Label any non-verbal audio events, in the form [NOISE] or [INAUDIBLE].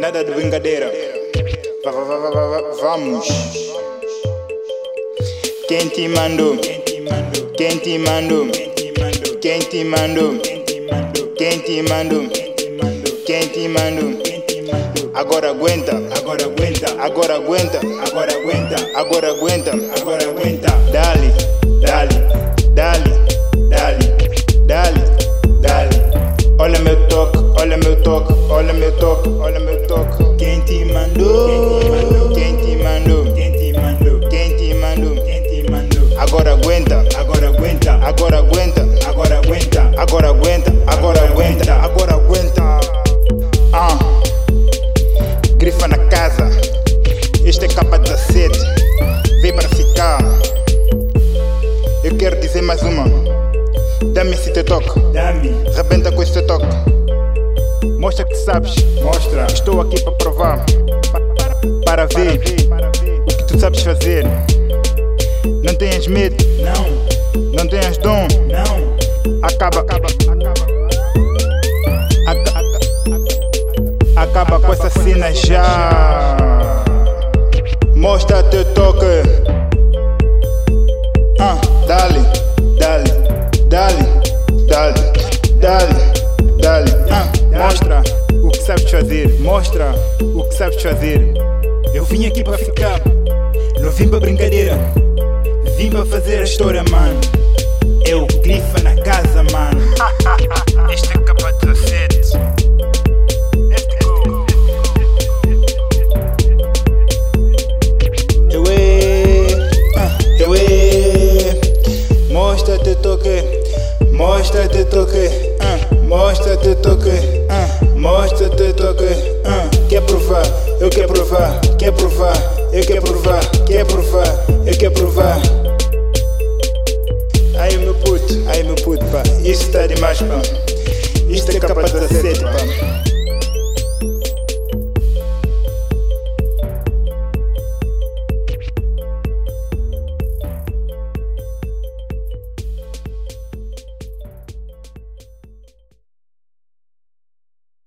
Nada de brincadeira. Va- va- va- va- va- va- Vamos. Quem te mandou? Quem te mandou? Quem te mandou? Quem te mandou? Quem te mandou? Agora aguenta, agora aguenta, agora aguenta, agora aguenta, agora aguenta, agora aguenta. Aguenta, agora aguenta, agora aguenta, agora aguenta, agora aguenta, agora aguenta, agora aguenta. Ah. Grifa na casa, este é capa 17, veio para ficar. Eu quero dizer mais uma, dá-me esse teu toque, Dame, rebenta com esse teu toque. Mostra que sabes, mostra. estou aqui para provar, para ver o que tu sabes fazer. Não tenhas medo, Não, não tenhas dom, não. acaba, acaba, acaba. Aca- Acaba com essa cena já. Mostra teu toque. Ah, dale, dale, dale, dale, dale, dale. Ah, mostra o que sabes fazer. Mostra o que sabes fazer. Eu vim aqui para ficar. Não vim para brincadeira. Vim para fazer a história, mano. Eu grifa na casa, mano. [LAUGHS] Este é capa 17. Eu é, ah, eu é. Mostra teu toque, mostra teu toque, ah, mostra teu toque, ah, mostra teu toque. Quer provar? Eu quero provar, quer provar, eu quero provar, quer provar, eu quero está é demais, pá. Isto é capaz de ser, pá.